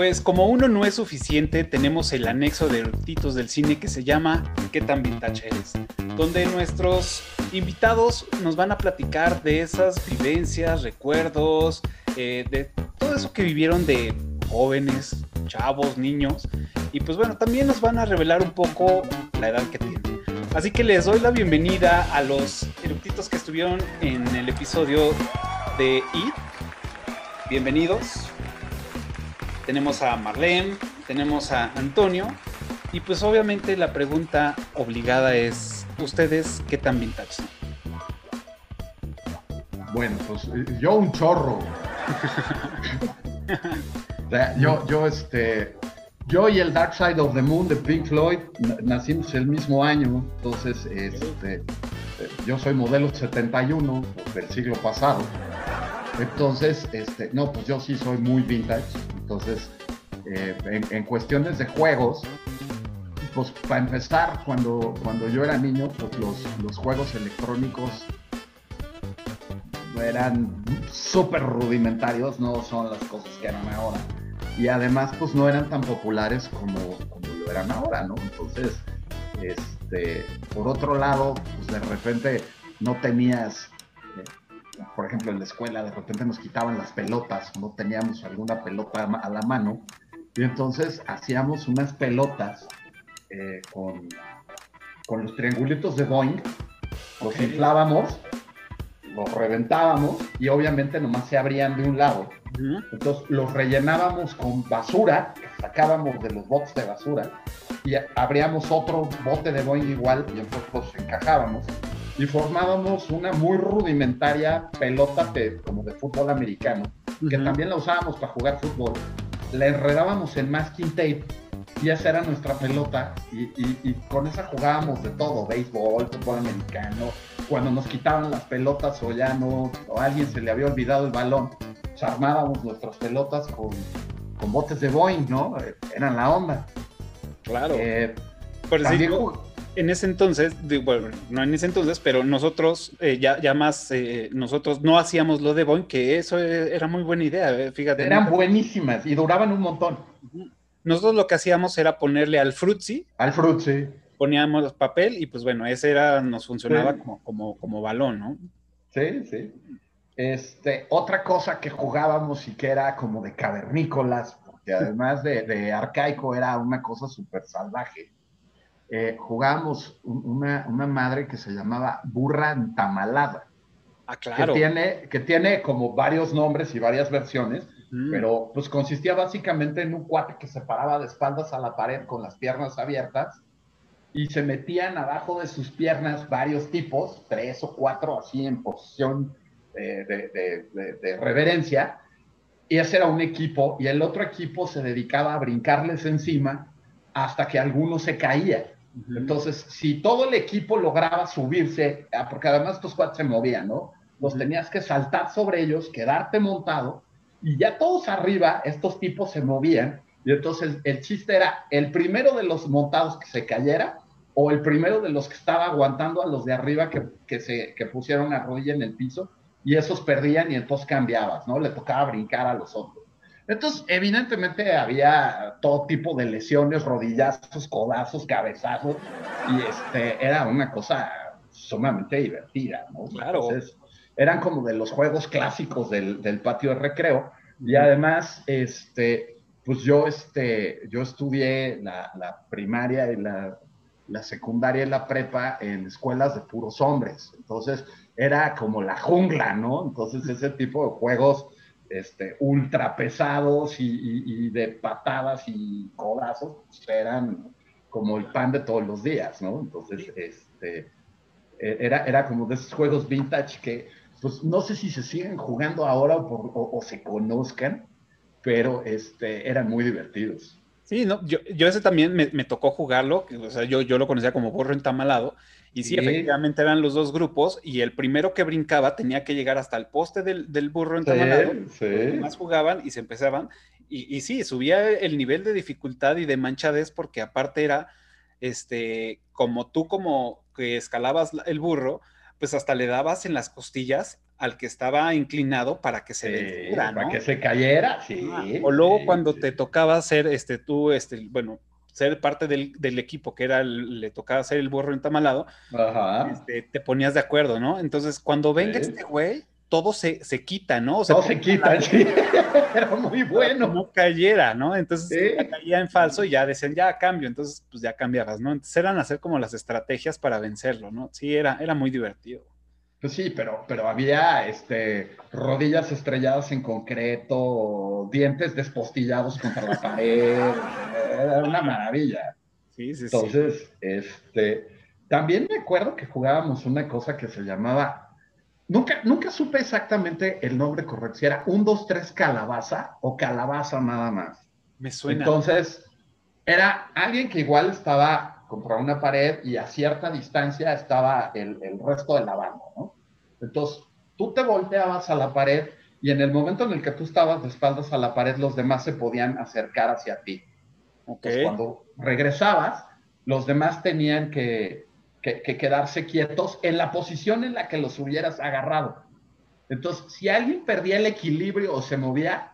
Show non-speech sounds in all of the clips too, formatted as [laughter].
Pues como uno no es suficiente, tenemos el anexo de eructitos del cine que se llama ¿Qué tan vintage eres? Donde nuestros invitados nos van a platicar de esas vivencias, recuerdos, eh, de todo eso que vivieron de jóvenes, chavos, niños. Y pues bueno, también nos van a revelar un poco la edad que tienen. Así que les doy la bienvenida a los eructitos que estuvieron en el episodio de IT. Bienvenidos. Tenemos a Marlene, tenemos a Antonio. Y pues obviamente la pregunta obligada es, ¿ustedes qué tan vintage son? Bueno, pues yo un chorro. yo, yo, este, yo y el Dark Side of the Moon de Pink Floyd nacimos el mismo año, entonces este, yo soy modelo 71 del siglo pasado. Entonces, este, no, pues yo sí soy muy vintage. Entonces, eh, en, cuestiones de juegos, pues para empezar, cuando, cuando yo era niño, pues los, los juegos electrónicos eran súper rudimentarios, no son las cosas que eran ahora y además pues no eran tan populares como, como lo eran ahora, ¿no? Entonces, este, por otro lado, pues de repente no tenías, por ejemplo en la escuela de repente nos quitaban las pelotas, no teníamos alguna pelota a la mano, y entonces hacíamos unas pelotas eh, con, con los triangulitos de Boeing, los inflábamos, los reventábamos y obviamente nomás se abrían de un lado. Entonces los rellenábamos con basura, sacábamos de los botes de basura y abríamos otro bote de Boeing igual y entonces los encajábamos y formábamos una muy rudimentaria pelota como de fútbol americano, que también la usábamos para jugar fútbol. La enredábamos en masking tape y esa era nuestra pelota y, y, con esa jugábamos de todo, béisbol, fútbol americano. Cuando nos quitaban las pelotas o ya no, o a alguien se le había olvidado el balón, armábamos nuestras pelotas con, con, botes de Boeing, ¿no? Eran la onda. Claro. Eh, en ese entonces, bueno, no en ese entonces, pero nosotros eh, ya, ya más, eh, nosotros no hacíamos lo de Boeing, que eso era muy buena idea, fíjate. Eran buenísimas y duraban un montón. Nosotros lo que hacíamos era ponerle al frutzi. Al frutzi. Poníamos papel y pues bueno, ese era, nos funcionaba como, como, como balón, ¿no? Sí, sí. Este, otra cosa que jugábamos y que era como de cavernícolas, porque además de, arcaico era una cosa súper salvaje. Eh, jugábamos una, madre que se llamaba burra entamalada. Ah, claro. Que tiene, que tiene como varios nombres y varias versiones, pero pues consistía básicamente en un cuate que se paraba de espaldas a la pared con las piernas abiertas y se metían abajo de sus piernas varios tipos, tres o cuatro así en posición de, reverencia, y ese era un equipo, y el otro equipo se dedicaba a brincarles encima hasta que alguno se caía. Entonces, si todo el equipo lograba subirse, ah, porque además estos cuatro se movían, ¿no? Los tenías que saltar sobre ellos, quedarte montado, y ya todos arriba, estos tipos se movían, y entonces el, chiste era el primero de los montados que se cayera, o el primero de los que estaba aguantando a los de arriba que, que se que pusieron la rodilla en el piso, y esos perdían y entonces cambiabas, ¿no? Le tocaba brincar a los otros. Entonces, evidentemente había todo tipo de lesiones, rodillazos, codazos, cabezazos, y este, era una cosa sumamente divertida, ¿no? Claro. Entonces, eran como de los juegos clásicos del, del patio de recreo, y además, este, pues yo, este, yo estudié la, la primaria y la, la secundaria y la prepa en escuelas de puros hombres. Entonces, era como la jungla, ¿no? Entonces ese tipo de juegos este, ultra pesados y, de patadas y codazos pues, eran como el pan de todos los días, ¿no? Entonces, este, e, era, era como de esos juegos vintage que, pues no sé si se siguen jugando ahora o, se conozcan, pero este, eran muy divertidos. Sí, no, yo, yo ese también me, me, tocó jugarlo, o sea, yo, yo lo conocía como borro entamalado, y sí, efectivamente eran los dos grupos y el primero que brincaba tenía que llegar hasta el poste del, del burro entamalado. Sí, Más jugaban y se empezaban. Y, y, sí, subía el nivel de dificultad y de manchadez porque aparte era, este, como tú como que escalabas el burro, pues hasta le dabas en las costillas al que estaba inclinado para que se sí, Para que se cayera, sí. o luego cuando te tocaba ser, este, tú, este, bueno, ser parte del, equipo que era, le tocaba ser el burro entamalado, este, te ponías de acuerdo, ¿no? Entonces, cuando venga este güey, todo se, se quita, ¿no? O todo se quita, [laughs] sí. Era muy bueno. No cayera, ¿no? Entonces caía en falso y ya decían, ya cambio, entonces pues ya cambiabas, ¿no? Entonces eran hacer como las estrategias para vencerlo, ¿no? Sí, era, era muy divertido. Pues sí, pero, pero había este, rodillas estrelladas en concreto, dientes despostillados contra la pared, [laughs] era una maravilla. Sí, sí, Entonces, este, también me acuerdo que jugábamos una cosa que se llamaba Nunca, nunca supe exactamente el nombre correcto, si era un, dos, tres calabaza o calabaza nada más. Me suena. Entonces, era alguien que igual estaba contra una pared y a cierta distancia estaba el, resto de la banda, ¿no? Entonces, tú te volteabas a la pared y en el momento en el que tú estabas de espaldas a la pared, los demás se podían acercar hacia ti. Okay. cuando regresabas, los demás tenían que que, quedarse quietos en la posición en la que los hubieras agarrado. Entonces, si alguien perdía el equilibrio o se movía,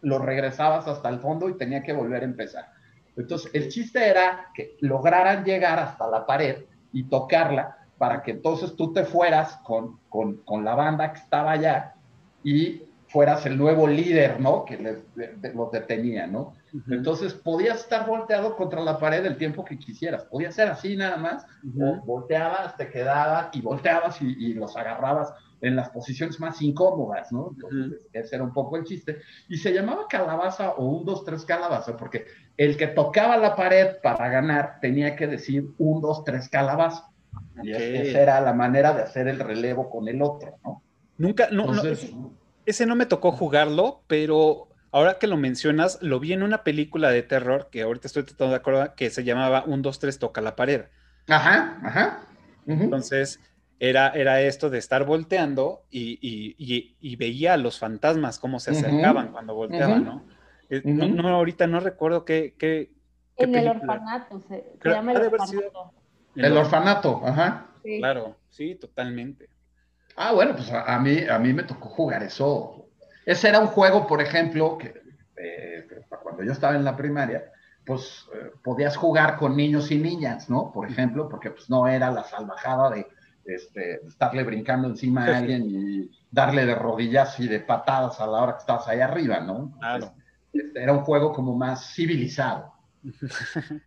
lo regresabas hasta el fondo y tenía que volver a empezar. Entonces, el chiste era que lograran llegar hasta la pared y tocarla para que entonces tú te fueras con, con, con la banda que estaba allá y fueras el nuevo líder, ¿no? Que les, los detenía, ¿no? Entonces podías estar volteado contra la pared el tiempo que quisieras. Podía ser así nada más, volteabas, te quedabas y volteabas y, los agarrabas en las posiciones más incómodas, ¿no? Entonces, ese era un poco el chiste. Y se llamaba calabaza o un, dos, tres calabaza, porque el que tocaba la pared para ganar tenía que decir un, dos, tres calabaza. Y esa era la manera de hacer el relevo con el otro, ¿no? Nunca, no, no ese no me tocó jugarlo, pero ahora que lo mencionas, lo vi en una película de terror que ahorita estoy tratando de acordar que se llamaba Un, dos, tres, toca la pared. Ajá, ajá. Entonces, era, era esto de estar volteando y, veía a los fantasmas cómo se acercaban cuando volteaban, eh, ¿no? ¿no? ahorita no recuerdo qué. qué, en el orfanato, se, llama el orfanato. El orfanato, ajá. Claro, sí, totalmente. Ah, bueno, pues a, mí, a mí me tocó jugar eso. Ese era un juego, por ejemplo, que eh, cuando yo estaba en la primaria, pues eh, podías jugar con niños y niñas, ¿no? Por ejemplo, porque pues no era la salvajada de este, estarle brincando encima a alguien y darle de rodillas y de patadas a la hora que estabas ahí arriba, ¿no? claro. Este, era un juego como más civilizado. [laughs]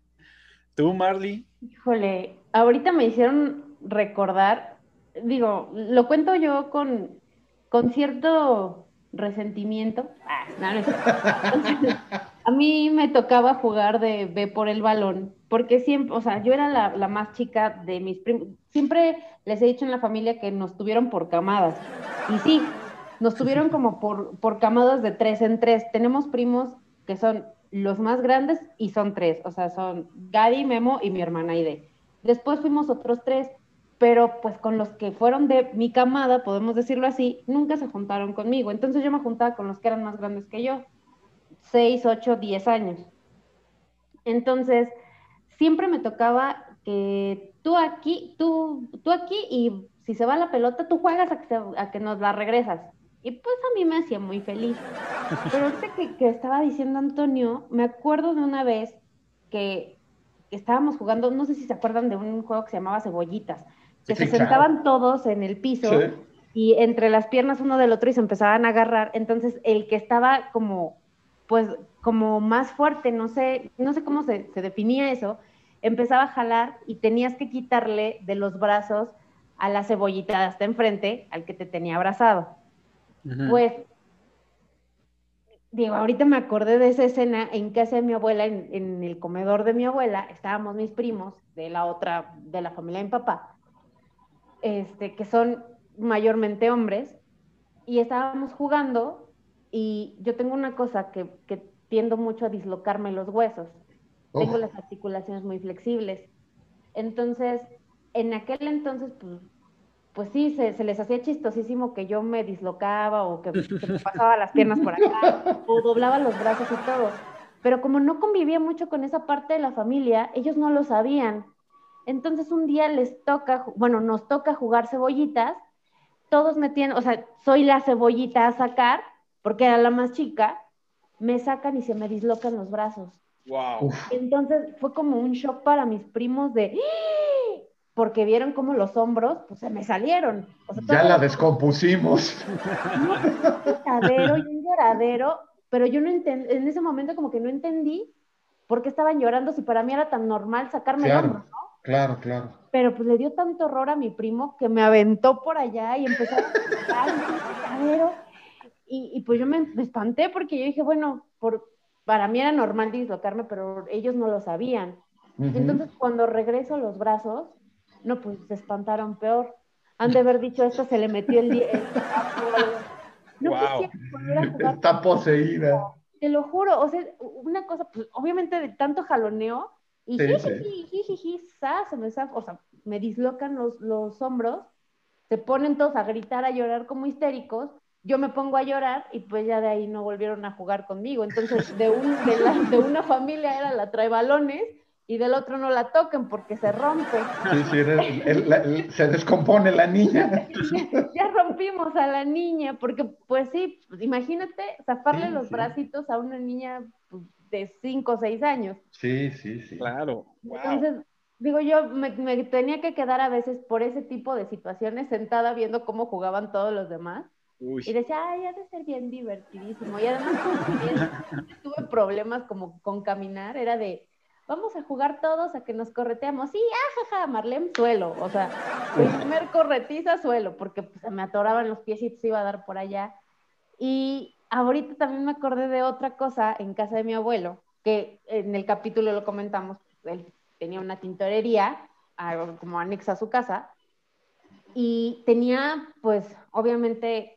¿Tú, Marley? Híjole, ahorita me hicieron recordar digo, lo cuento yo con, con cierto resentimiento. Ah, [laughs] a mí me tocaba jugar de B por el balón, porque siempre, o sea, yo era la, más chica de mis primos. Siempre les he dicho en la familia que nos tuvieron por camadas. Y sí, nos tuvieron como por, por camadas de tres en tres. Tenemos primos que son los más grandes y son tres, o sea, son Gadi, Memo y mi hermana Aide. Después fuimos otros tres pero pues con los que fueron de mi camada, podemos decirlo así, nunca se juntaron conmigo. Entonces yo me juntaba con los que eran más grandes que yo, 6, 8, 10 años. Entonces, siempre me tocaba que tú aquí, tú, tú aquí y si se va la pelota, tú juegas a que, a que nos la regresas. Y pues a mí me hacía muy feliz. [laughs] Pero ahorita que, que estaba diciendo Antonio, me acuerdo de una vez que estábamos jugando, no sé si se acuerdan de un juego que se llamaba Cebollitas que se sentaban todos en el piso y entre las piernas uno del otro y se empezaban a agarrar. Entonces, el que estaba como, pues, como más fuerte, no sé, no sé cómo se, definía eso, empezaba a jalar y tenías que quitarle de los brazos a la cebollita de hasta enfrente, al que te tenía abrazado. Pues, digo, ahorita me acordé de esa escena en casa de mi abuela, en, en, el comedor de mi abuela, estábamos mis primos de la otra, de la familia de mi papá, este, que son mayormente hombres, y estábamos jugando y yo tengo una cosa que, tiendo mucho a dislocarme los huesos. Tengo las articulaciones muy flexibles. Entonces, en aquel entonces, pues, pues sí, se, les hacía chistosísimo que yo me dislocaba o que, que, me pasaba las piernas por acá o doblaba los brazos y todo. Pero como no convivía mucho con esa parte de la familia, ellos no lo sabían. Entonces un día les toca, bueno, nos toca jugar cebollitas, todos me tienen, o sea, soy la cebollita a sacar, porque era la más chica, me sacan y se me dislocan los brazos. Wow. Entonces fue como un shock para mis primos de, ¡Ah!", porque vieron como los hombros, pues se me salieron. O sea, Ya la descompusimos. un lloradero y un lloradero, pero yo no entendí, en ese momento como que no entendí por qué estaban llorando si para mí era tan normal sacarme el hombro, Claro, ¿no? claro, claro. Pero pues le dio tanto horror a mi primo que me aventó por allá y empezó a lloradero. Y, y pues yo me, me espanté porque yo dije, bueno, por, para mí era normal dislocarme, pero ellos no lo sabían. Entonces, cuando regreso a los brazos, no, pues se espantaron peor. Han de haber dicho, esto se le metió el... di- el- [laughs] no Wow. quisiera volver a jugar Está poseída. te lo juro, o sea, una cosa, pues obviamente de tanto jaloneo, y Sí, jijiji, sa, se me o sea, me dislocan los, los hombros, se ponen todos a gritar, a llorar como histéricos, yo me pongo a llorar y pues ya de ahí no volvieron a jugar conmigo. Entonces, de, un, de, la- de una familia era la trae balones y del otro no la toquen porque se rompe. Sí, sí, el- el- la- el- se descompone la niña. [laughs] ya rompimos a la niña, porque pues sí, imagínate zafarle Sí, los sí. bracitos a una niña pues, de 5 o 6 años. Sí, sí, sí. Claro. Wow. Entonces, digo yo, me, me tenía que quedar a veces por ese tipo de situaciones sentada viendo cómo jugaban todos los demás. Uy. Y decía, ay, ha de ser bien divertidísimo. Y además también [laughs] tuve problemas como con caminar, era de, vamos a jugar todos a que nos correteamos. Sí, ajaja, Marlene, suelo. O sea, mi primer corretiza, suelo, porque pues, se me atoraban los piecitos, iba a dar por allá. Y ahorita también me acordé de otra cosa en casa de mi abuelo, que en el capítulo lo comentamos, él tenía una tintorería ah, como anexa a su casa, y tenía, pues, obviamente,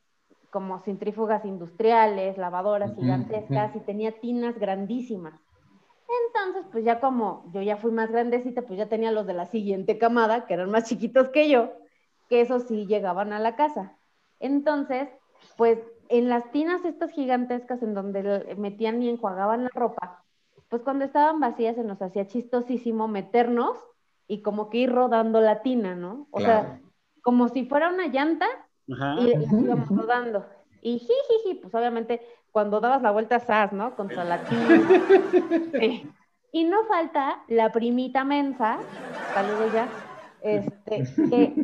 como centrífugas industriales, lavadoras gigantescas, y tenía tinas grandísimas. Entonces, pues ya como yo ya fui más grandecita, pues ya tenía los de la siguiente camada, que eran más chiquitos que yo, que esos sí llegaban a la casa. Entonces, pues en las tinas estas gigantescas en donde metían y enjuagaban la ropa, pues cuando estaban vacías se nos hacía chistosísimo meternos y como que ir rodando la tina, ¿no? O Claro. sea, como si fuera una llanta Ajá. y íbamos rodando. Y jijiji, pues obviamente cuando dabas la vuelta sas, ¿no? Contra la tina. Sí. [laughs] Y no falta la primita mensa, saludos ya, este, que,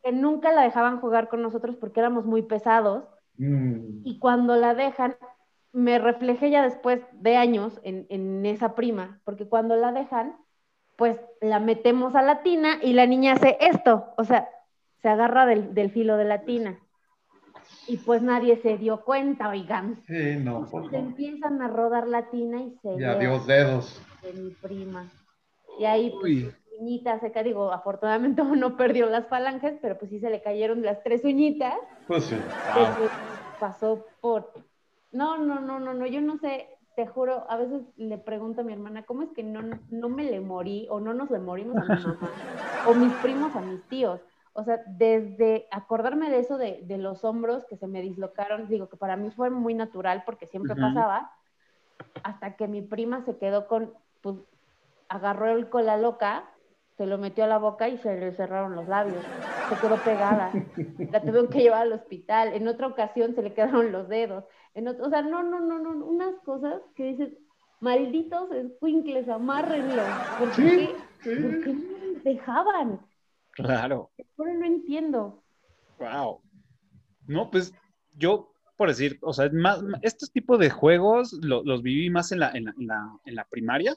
que nunca la dejaban jugar con nosotros porque éramos muy pesados. Mm, Y cuando la dejan, me reflejé ya después de años en, en esa prima, porque cuando la dejan, pues la metemos a la tina y la niña hace esto, o sea, se agarra del, del filo de la tina. Y pues nadie se dio cuenta, oigan. Sí, no, por Se favor. empiezan a rodar la tina y se Y llevan adiós dedos. de mi prima. Y ahí, pues, sus uñitas ca- digo, afortunadamente [laughs] no perdió las falanges, pero pues sí se le cayeron las tres uñitas. Pues sí. pues, pasó por... No, no, no, no, no, yo no sé, te juro, a veces le pregunto a mi hermana, ¿cómo es que no, no me le morí o no nos le morimos a mi mamá? [laughs] O mis primos a mis tíos. O sea, desde acordarme de eso de, de los hombros que se me dislocaron, digo que para mí fue muy natural porque siempre pasaba, hasta que mi prima se quedó con, pues, agarró el cola loca, se lo metió a la boca y se le cerraron los labios. Se quedó pegada. [laughs] La tuvieron que llevar al hospital. En otra ocasión se le quedaron los dedos. En otro, o sea, no, no, no, no, unas cosas que dices, malditos escuincles, amárrenlo. ¿Por Sí. ¿Por qué dejaban? Claro. Ahora no entiendo. Wow. No, pues yo, por decir, o sea, más, estos tipos de juegos lo- los viví más en la, en, la, en, la, en la primaria.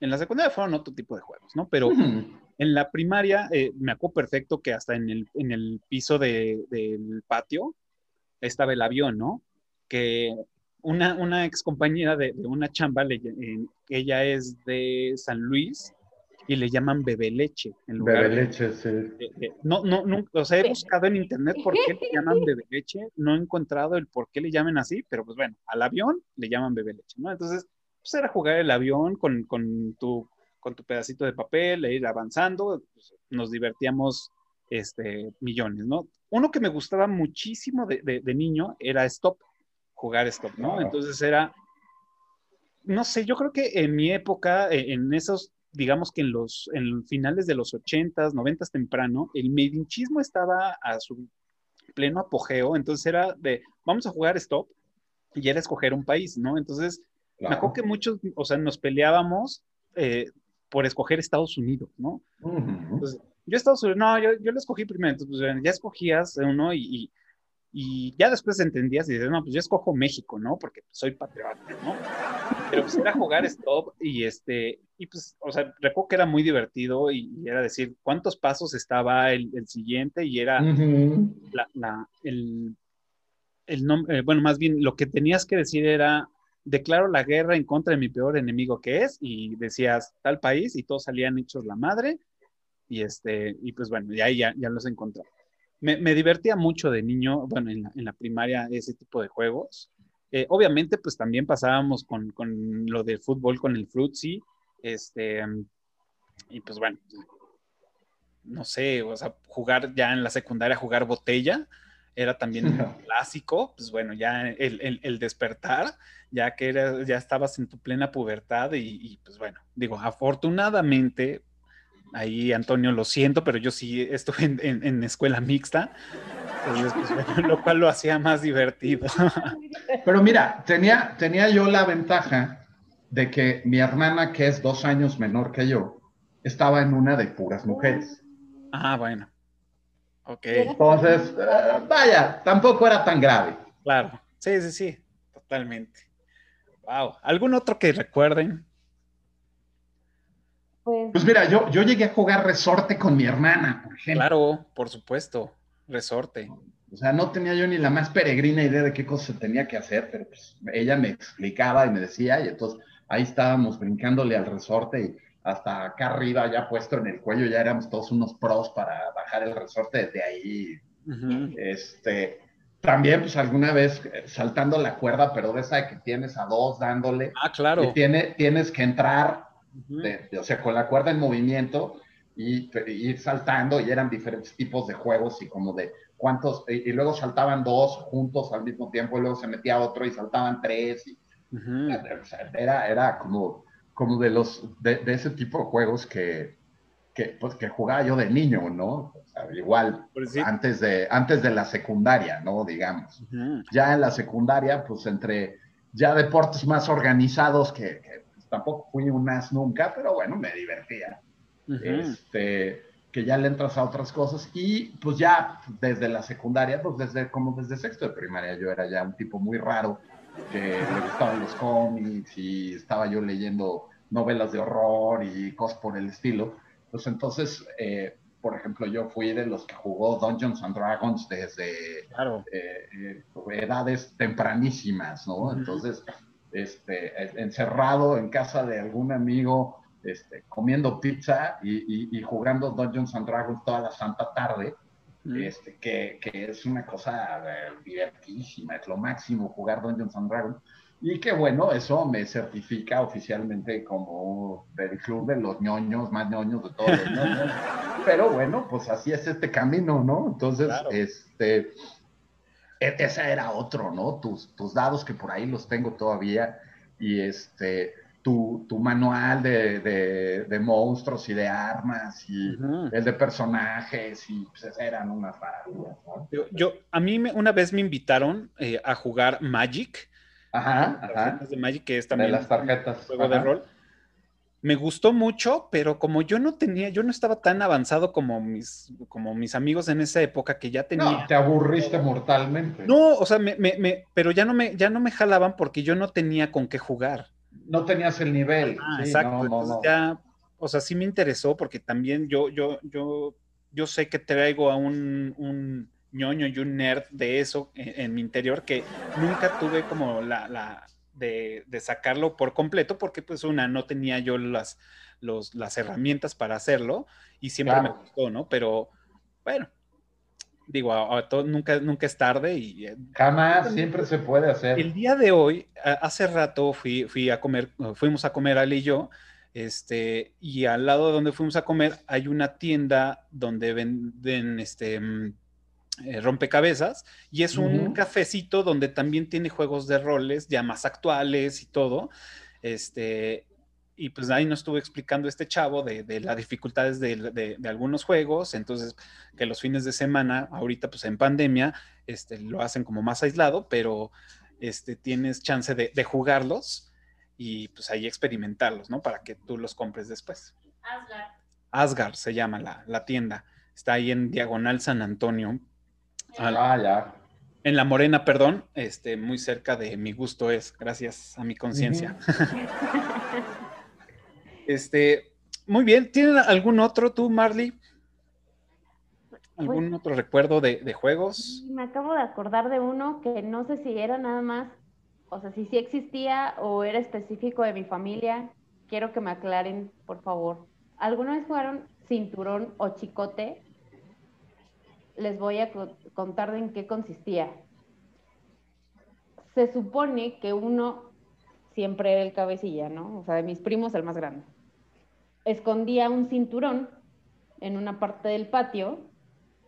En la secundaria fueron otro tipo de juegos, ¿no? Pero en la primaria eh, me acuerdo perfecto que hasta en el, en el piso de- del patio estaba el avión, ¿no? Que una, una ex compañera de, de una chamba, le- en- ella es de San Luis y le llaman bebé leche. En lugar Bebe de- leche, sí. eh, eh, no, no, no, o sea, he buscado en internet por qué le llaman bebé leche, no he encontrado el por qué le llaman así, pero pues bueno, al avión le llaman bebé leche, ¿no? Entonces, pues era jugar el avión con, con tu, con tu pedacito de papel, e ir avanzando, pues, nos divertíamos este, millones, ¿no? Uno que me gustaba muchísimo de, de- de niño era Stop, jugar Stop, ¿no? Entonces era, no sé, yo creo que en mi época, eh, en esos digamos que en los en finales de los 80s, 90s temprano, el medinchismo estaba a su pleno apogeo, entonces era de, vamos a jugar stop y era escoger un país, ¿no? Entonces, me acuerdo que muchos, o sea, nos peleábamos eh, por escoger Estados Unidos, ¿no? Entonces, yo Estados Unidos, no, yo, yo lo escogí primero, entonces pues, ya escogías uno y, y, ya después entendías y dices, no, pues yo escojo México, ¿no? Porque soy patriota, ¿no? Pero pues era jugar stop y este, y pues, o sea, recuerdo que era muy divertido y, era decir cuántos pasos estaba el, el siguiente y era la, la, el, el nombre, eh, bueno, más bien lo que tenías que decir era, declaro la guerra en contra de mi peor enemigo que es, y decías tal país y todos salían hechos la madre, y este, y pues bueno, y ahí ya, ya los encontré. Me, me, divertía mucho de niño, bueno, en la, en la primaria ese tipo de juegos. Eh, obviamente, pues también pasábamos con, con lo del fútbol, con el Fruitsy, este, y pues bueno, no sé, o sea, jugar ya en la secundaria, jugar botella, era también un [laughs] clásico, pues bueno, ya el, el, despertar, ya que era, ya estabas en tu plena pubertad y, pues bueno, digo, afortunadamente, ahí Antonio, lo siento, pero yo sí estuve en, en, escuela mixta, pues, lo cual lo hacía más divertido. [laughs] Pero mira, tenía, tenía yo la ventaja de que mi hermana, que es dos años menor que yo, estaba en una de puras mujeres. Ah, bueno. Ok. Entonces, eh, vaya, tampoco era tan grave. Claro, sí, sí, sí, totalmente. Wow. ¿Algún otro que recuerden? Pues, pues mira, yo, yo llegué a jugar resorte con mi hermana, por ejemplo. Claro, por supuesto, resorte. O sea, no tenía yo ni la más peregrina idea de qué cosa se tenía que hacer, pero pues ella me explicaba y me decía, y entonces ahí estábamos brincándole al resorte y hasta acá arriba, ya puesto en el cuello, ya éramos todos unos pros para bajar el resorte desde ahí. Este, también, pues alguna vez eh, saltando la cuerda, pero de esa que tienes a dos dándole. Ah, claro. tiene, tienes que entrar, o sea, con la cuerda en movimiento y, ir saltando, y eran diferentes tipos de juegos y como de cuántos, y, luego saltaban dos juntos al mismo tiempo, y luego se metía otro y saltaban tres. Y, era, era como como de los de, ese tipo de juegos que, que, pues, que jugaba yo de niño, ¿no? igual, antes, de, antes de la secundaria, ¿no? Digamos. Ya en la secundaria, pues entre ya deportes más organizados, que, pues, tampoco fui un as nunca, pero bueno, me divertía. Este, que ya le entras a otras cosas y pues ya desde la secundaria, pues desde como desde sexto de primaria yo era ya un tipo muy raro que le gustaban los cómics y estaba yo leyendo novelas de horror y cosas por el estilo. Pues entonces, eh, por ejemplo, yo fui de los que jugó Dungeons and Dragons desde eh, eh, edades tempranísimas, ¿no? Entonces, este, encerrado en casa de algún amigo, este, comiendo pizza y, y, jugando Dungeons and Dragons toda la santa tarde, este, que, que, es una cosa divertísima, es lo máximo jugar Dungeons and Dragons. Y que bueno, eso me certifica oficialmente como del club de los ñoños, más ñoños de todos los ñoños. [laughs] Pero bueno, pues así es este camino, ¿no? Entonces, este, e, ese era otro, ¿no? Tus, tus dados que por ahí los tengo todavía y este, tu, tu manual de, de, monstruos y de armas y el de personajes y pues eran unas maravillas. Yo, a mí una vez me invitaron eh, a jugar Magic Ajá, ajá. de Magic, que es también las tarjetas. un juego de rol. Me gustó mucho, pero como yo no tenía, yo no estaba tan avanzado como mis, como mis amigos en esa época que ya tenía. No, te aburriste mortalmente. No, o sea, me, me, pero ya no me, ya no me jalaban porque yo no tenía con qué jugar. No tenías el nivel. Ah, exacto. Entonces ya, o sea, sí me interesó porque también yo, yo, yo, yo sé que traigo a un ñoño y un nerd de eso en, mi interior que nunca tuve como la, la de, sacarlo por completo porque pues una, no tenía yo las, los, las herramientas para hacerlo y siempre me gustó, ¿no? Pero bueno, digo, a, todo, nunca, nunca es tarde y... Eh, Jamás, siempre se puede hacer. El día de hoy, hace rato fui, fui a comer, fuimos a comer Ali y yo, este, y al lado de donde fuimos a comer hay una tienda donde venden, este, mm, eh, rompecabezas y es un cafecito donde también tiene juegos de roles ya más actuales y todo. Este, y pues ahí nos estuvo explicando este chavo de, de las dificultades de, de, de, algunos juegos, entonces que los fines de semana, ahorita pues en pandemia, este, lo hacen como más aislado, pero este, tienes chance de, jugarlos y pues ahí experimentarlos, ¿no? Para que tú los compres después. Asgard. Asgard se llama la, la tienda, está ahí en Diagonal San Antonio. Ah, ya. En La Morena, perdón, este, muy cerca de mi gusto es, gracias a mi conciencia. [laughs] Este, muy bien. ¿Tienen algún otro tú, Marley? ¿Algún pues otro recuerdo de, juegos? Me acabo de acordar de uno que no sé si era nada más, o sea, si sí existía o era específico de mi familia. Quiero que me aclaren, por favor. ¿Alguna vez jugaron cinturón o chicote? Les voy a contar de en qué consistía. Se supone que uno siempre era el cabecilla, ¿no? O sea, de mis primos el más grande escondía un cinturón en una parte del patio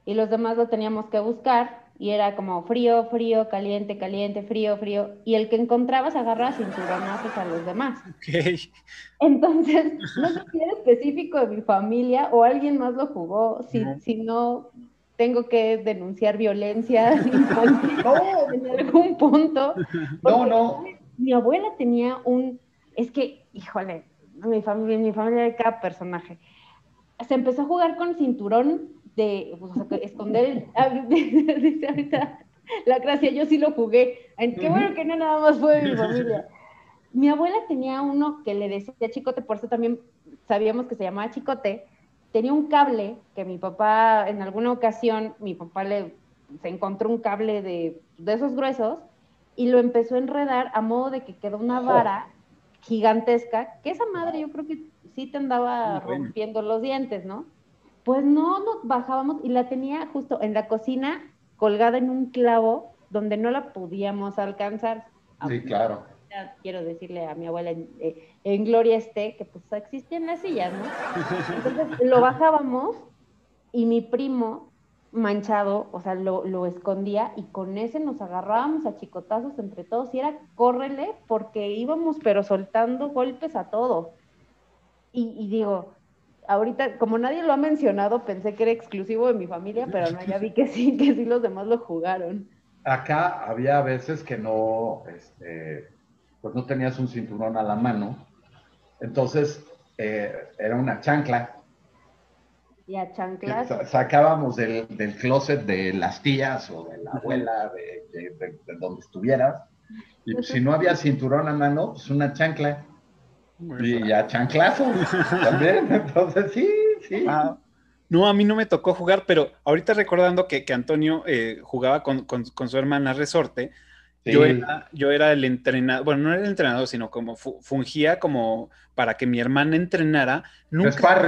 y los demás lo teníamos que buscar y era como frío, frío, caliente, caliente, frío, frío y el que encontrabas agarraba cinturonazos a los demás. Okay. Entonces, [laughs] no sé si era específico de mi familia o alguien más lo jugó, si no, si no tengo que denunciar violencia [laughs] en algún punto. [laughs] No, no. Mi abuela tenía un, es que, híjole, mi familia, mi familia de cada personaje. Se empezó a jugar con cinturón de esconder, [laughs] dice ahorita la gracia, yo sí lo jugué. Qué bueno que no nada más fue de mi familia. Mi abuela tenía uno que le decía chicote, por eso también sabíamos que se llamaba chicote. Tenía un cable que mi papá, en alguna ocasión, mi papá le se encontró un cable de, de esos gruesos y lo empezó a enredar a modo de que quedó una vara gigantesca, que esa madre yo creo que sí te andaba rompiendo los dientes, ¿no? Pues no nos bajábamos y la tenía justo en la cocina colgada en un clavo donde no la podíamos alcanzar. Sí, claro. Quiero decirle a mi abuela eh, en, Gloria esté que pues existían las sillas, ¿no? [laughs] Entonces lo bajábamos y mi primo manchado, o sea, lo, escondía y con ese nos agarrábamos a chicotazos entre todos y era córrele porque íbamos pero soltando golpes a todo. Y, digo, ahorita, como nadie lo ha mencionado, pensé que era exclusivo de mi familia, pero no, ya vi que sí, que sí los demás lo jugaron. Acá había veces que no, este, pues no tenías un cinturón a la mano, entonces eh, era una chancla y a chanclas. Sacábamos del, del, closet de las tías o de la abuela, de, de, donde estuvieras. Y pues, si no había cinturón a mano, pues una chancla. y a chanclazo [laughs] también. Entonces, sí, sí. Ah, no, a mí no me tocó jugar, pero ahorita recordando que, que Antonio eh, jugaba con, con, con, su hermana Resorte, yo, era, yo era el entrenador, bueno, no era el entrenador, sino como fungía como para que mi hermana entrenara. Nunca,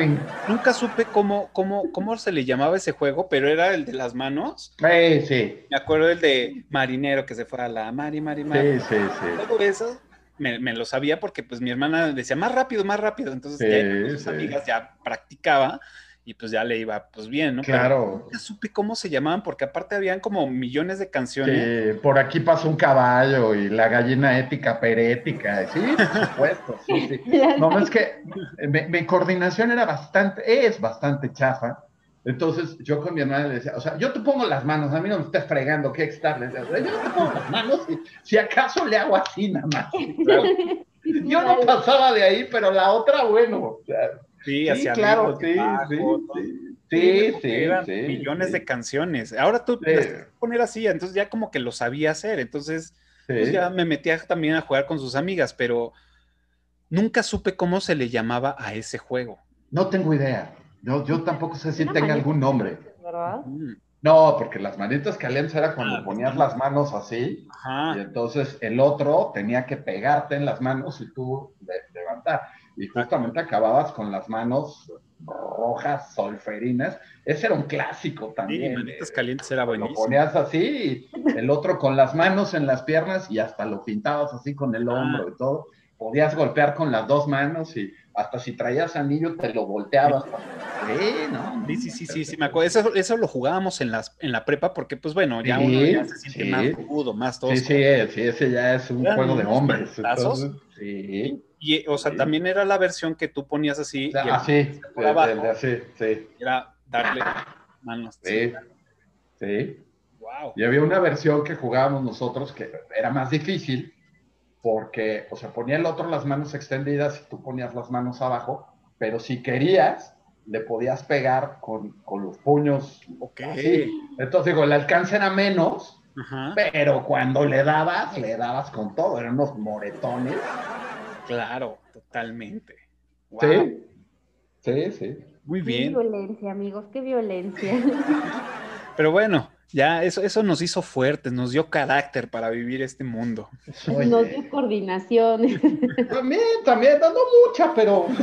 nunca supe cómo, cómo, cómo se le llamaba ese juego, pero era el de las manos. Sí, sí. Me acuerdo el de marinero que se fue a la Mari, Mari, Mari. Sí, sí, sí. Todo eso me, lo sabía porque pues mi hermana decía más rápido, más rápido. Entonces ya sus amigas ya practicaba y pues ya le iba pues bien, ¿no? Claro. nunca supe cómo se llamaban porque aparte habían como millones de canciones. Sí, por aquí pasó un caballo y la gallina ética perética, sí, por [laughs] supuesto, sí, sí. [laughs] No, es que mi, coordinación era bastante, es bastante chafa. Entonces yo con mi hermana le decía, o sea, yo te pongo las manos, a mí no me estás fregando, ¿qué estar? yo no te pongo las manos, y, si acaso le hago así nada más. [laughs] Yo no pasaba de ahí, pero la otra, bueno, Sí, hacia claro, sí, sí, sí, sí, eran millones de canciones. Ahora tú te poner así, entonces ya como que lo sabía hacer, entonces pues ya me metía también a jugar con sus amigas, pero nunca supe cómo se le llamaba a ese juego. No tengo idea. Yo, yo tampoco sé si tenga algún nombre. No, porque las manitas calientes era cuando ah, ponías las manos así, y entonces el otro tenía que pegarte en las manos y tú levantar y justamente acababas con las manos rojas, solferinas. Ese era un clásico también. Sí, manitas calientes era buenísimo. Lo ponías así, el otro con las manos en las piernas y hasta lo pintabas así con el hombro ah. y todo. Podías golpear con las dos manos y hasta si traías anillo te lo volteabas. Sí, ¿no? Sí, sí, sí, sí, me acuerdo. Eso, eso lo jugábamos en, las, en la prepa porque, pues bueno, ya uno ya se siente más rudo, más todo. Sí, sí, sí, ese ya es un juego de hombres. sí. Y, o sea, también era la versión que tú ponías así. Ah, sí, sí, sí. Era darle manos. Sí, sí. Wow. Y había una versión que jugábamos nosotros que era más difícil porque, o sea, ponía el otro las manos extendidas y tú ponías las manos abajo, pero si querías, le podías pegar con, los puños. Ok. Entonces, digo, el alcance era menos, pero cuando le dabas, le dabas con todo, eran unos moretones. Claro, totalmente. Sí, sí, sí. Muy bien. Qué violencia, amigos, qué violencia. [laughs] Pero bueno, ya eso, eso nos hizo fuertes, nos dio carácter para vivir este mundo. Nos dio coordinación. [laughs] También, también, dando mucha, pero... [laughs]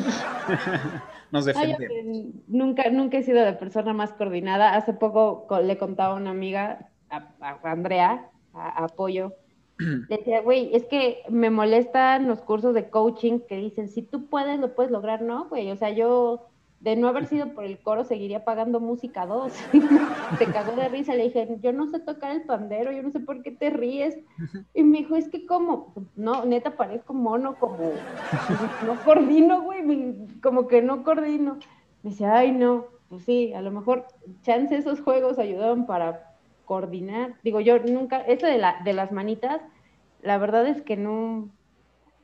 Nos defendemos. nunca, nunca he sido la persona más coordinada. Hace poco le contaba a una amiga, a, Andrea, a, Apoyo, [clears throat] le decía, güey, es que me molestan los cursos de coaching que dicen, si tú puedes, lo puedes lograr, ¿no, güey? O sea, yo de no haber sido por el coro, seguiría pagando música 2. [laughs] Se cagó de risa, le dije, yo no sé tocar el pandero, yo no sé por qué te ríes. Y me dijo, es que como, no, neta parezco mono, como, no coordino, güey, como que no coordino. Me dice, ay, no, pues sí, a lo mejor chance esos juegos ayudaban para coordinar. Digo, yo nunca, eso de, la, de las manitas, la verdad es que no,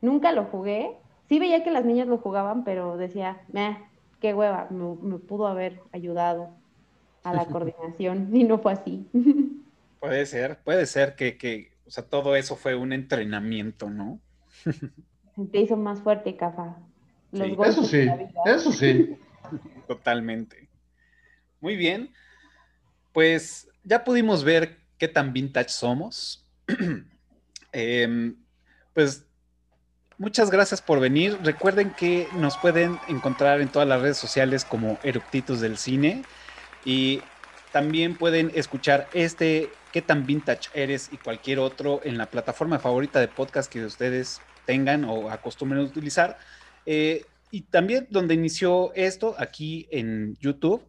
nunca lo jugué. Sí veía que las niñas lo jugaban, pero decía, meh, qué hueva, me, pudo haber ayudado a la [laughs] coordinación y no fue así. [laughs] Puede ser, puede ser que, o sea, todo eso fue un entrenamiento, ¿no? Te hizo más fuerte, Cafa. eso sí, eso [laughs] sí. Totalmente. Muy bien. Pues ya pudimos ver qué tan vintage somos. [clears throat] Em, pues Muchas gracias por venir. Recuerden que nos pueden encontrar en todas las redes sociales como Eructitos del Cine. Y también pueden escuchar este ¿Qué tan vintage eres? y cualquier otro en la plataforma favorita de podcast que ustedes tengan o acostumbren a utilizar. Eh, y también donde inició esto, aquí en YouTube.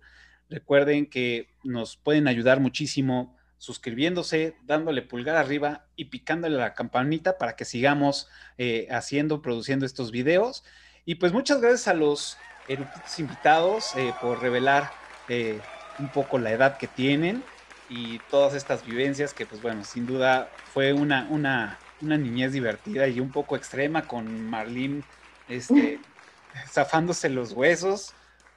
Recuerden que nos pueden ayudar muchísimo suscribiéndose, dándole pulgar arriba y picándole la campanita para que sigamos eh, haciendo, produciendo estos videos. Y pues muchas gracias a los eruditos invitados eh, por revelar eh, un poco la edad que tienen y todas estas vivencias que pues bueno, sin duda fue una, una, una niñez divertida y un poco extrema con Marlene este, [laughs] zafándose los huesos.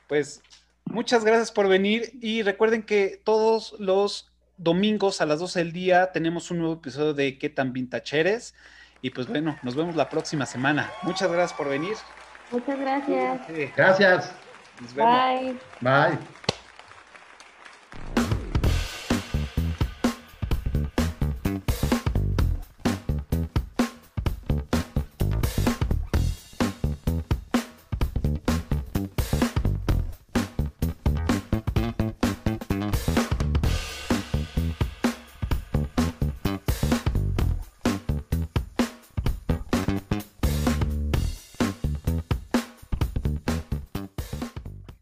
Pues muchas gracias por venir y recuerden que todos los domingos a las 12 del día tenemos un nuevo episodio de ¿Qué tan vintage eres? Y pues bueno, nos vemos la próxima semana. Muchas gracias por venir. Muchas gracias. Gracias. Bye. Bye.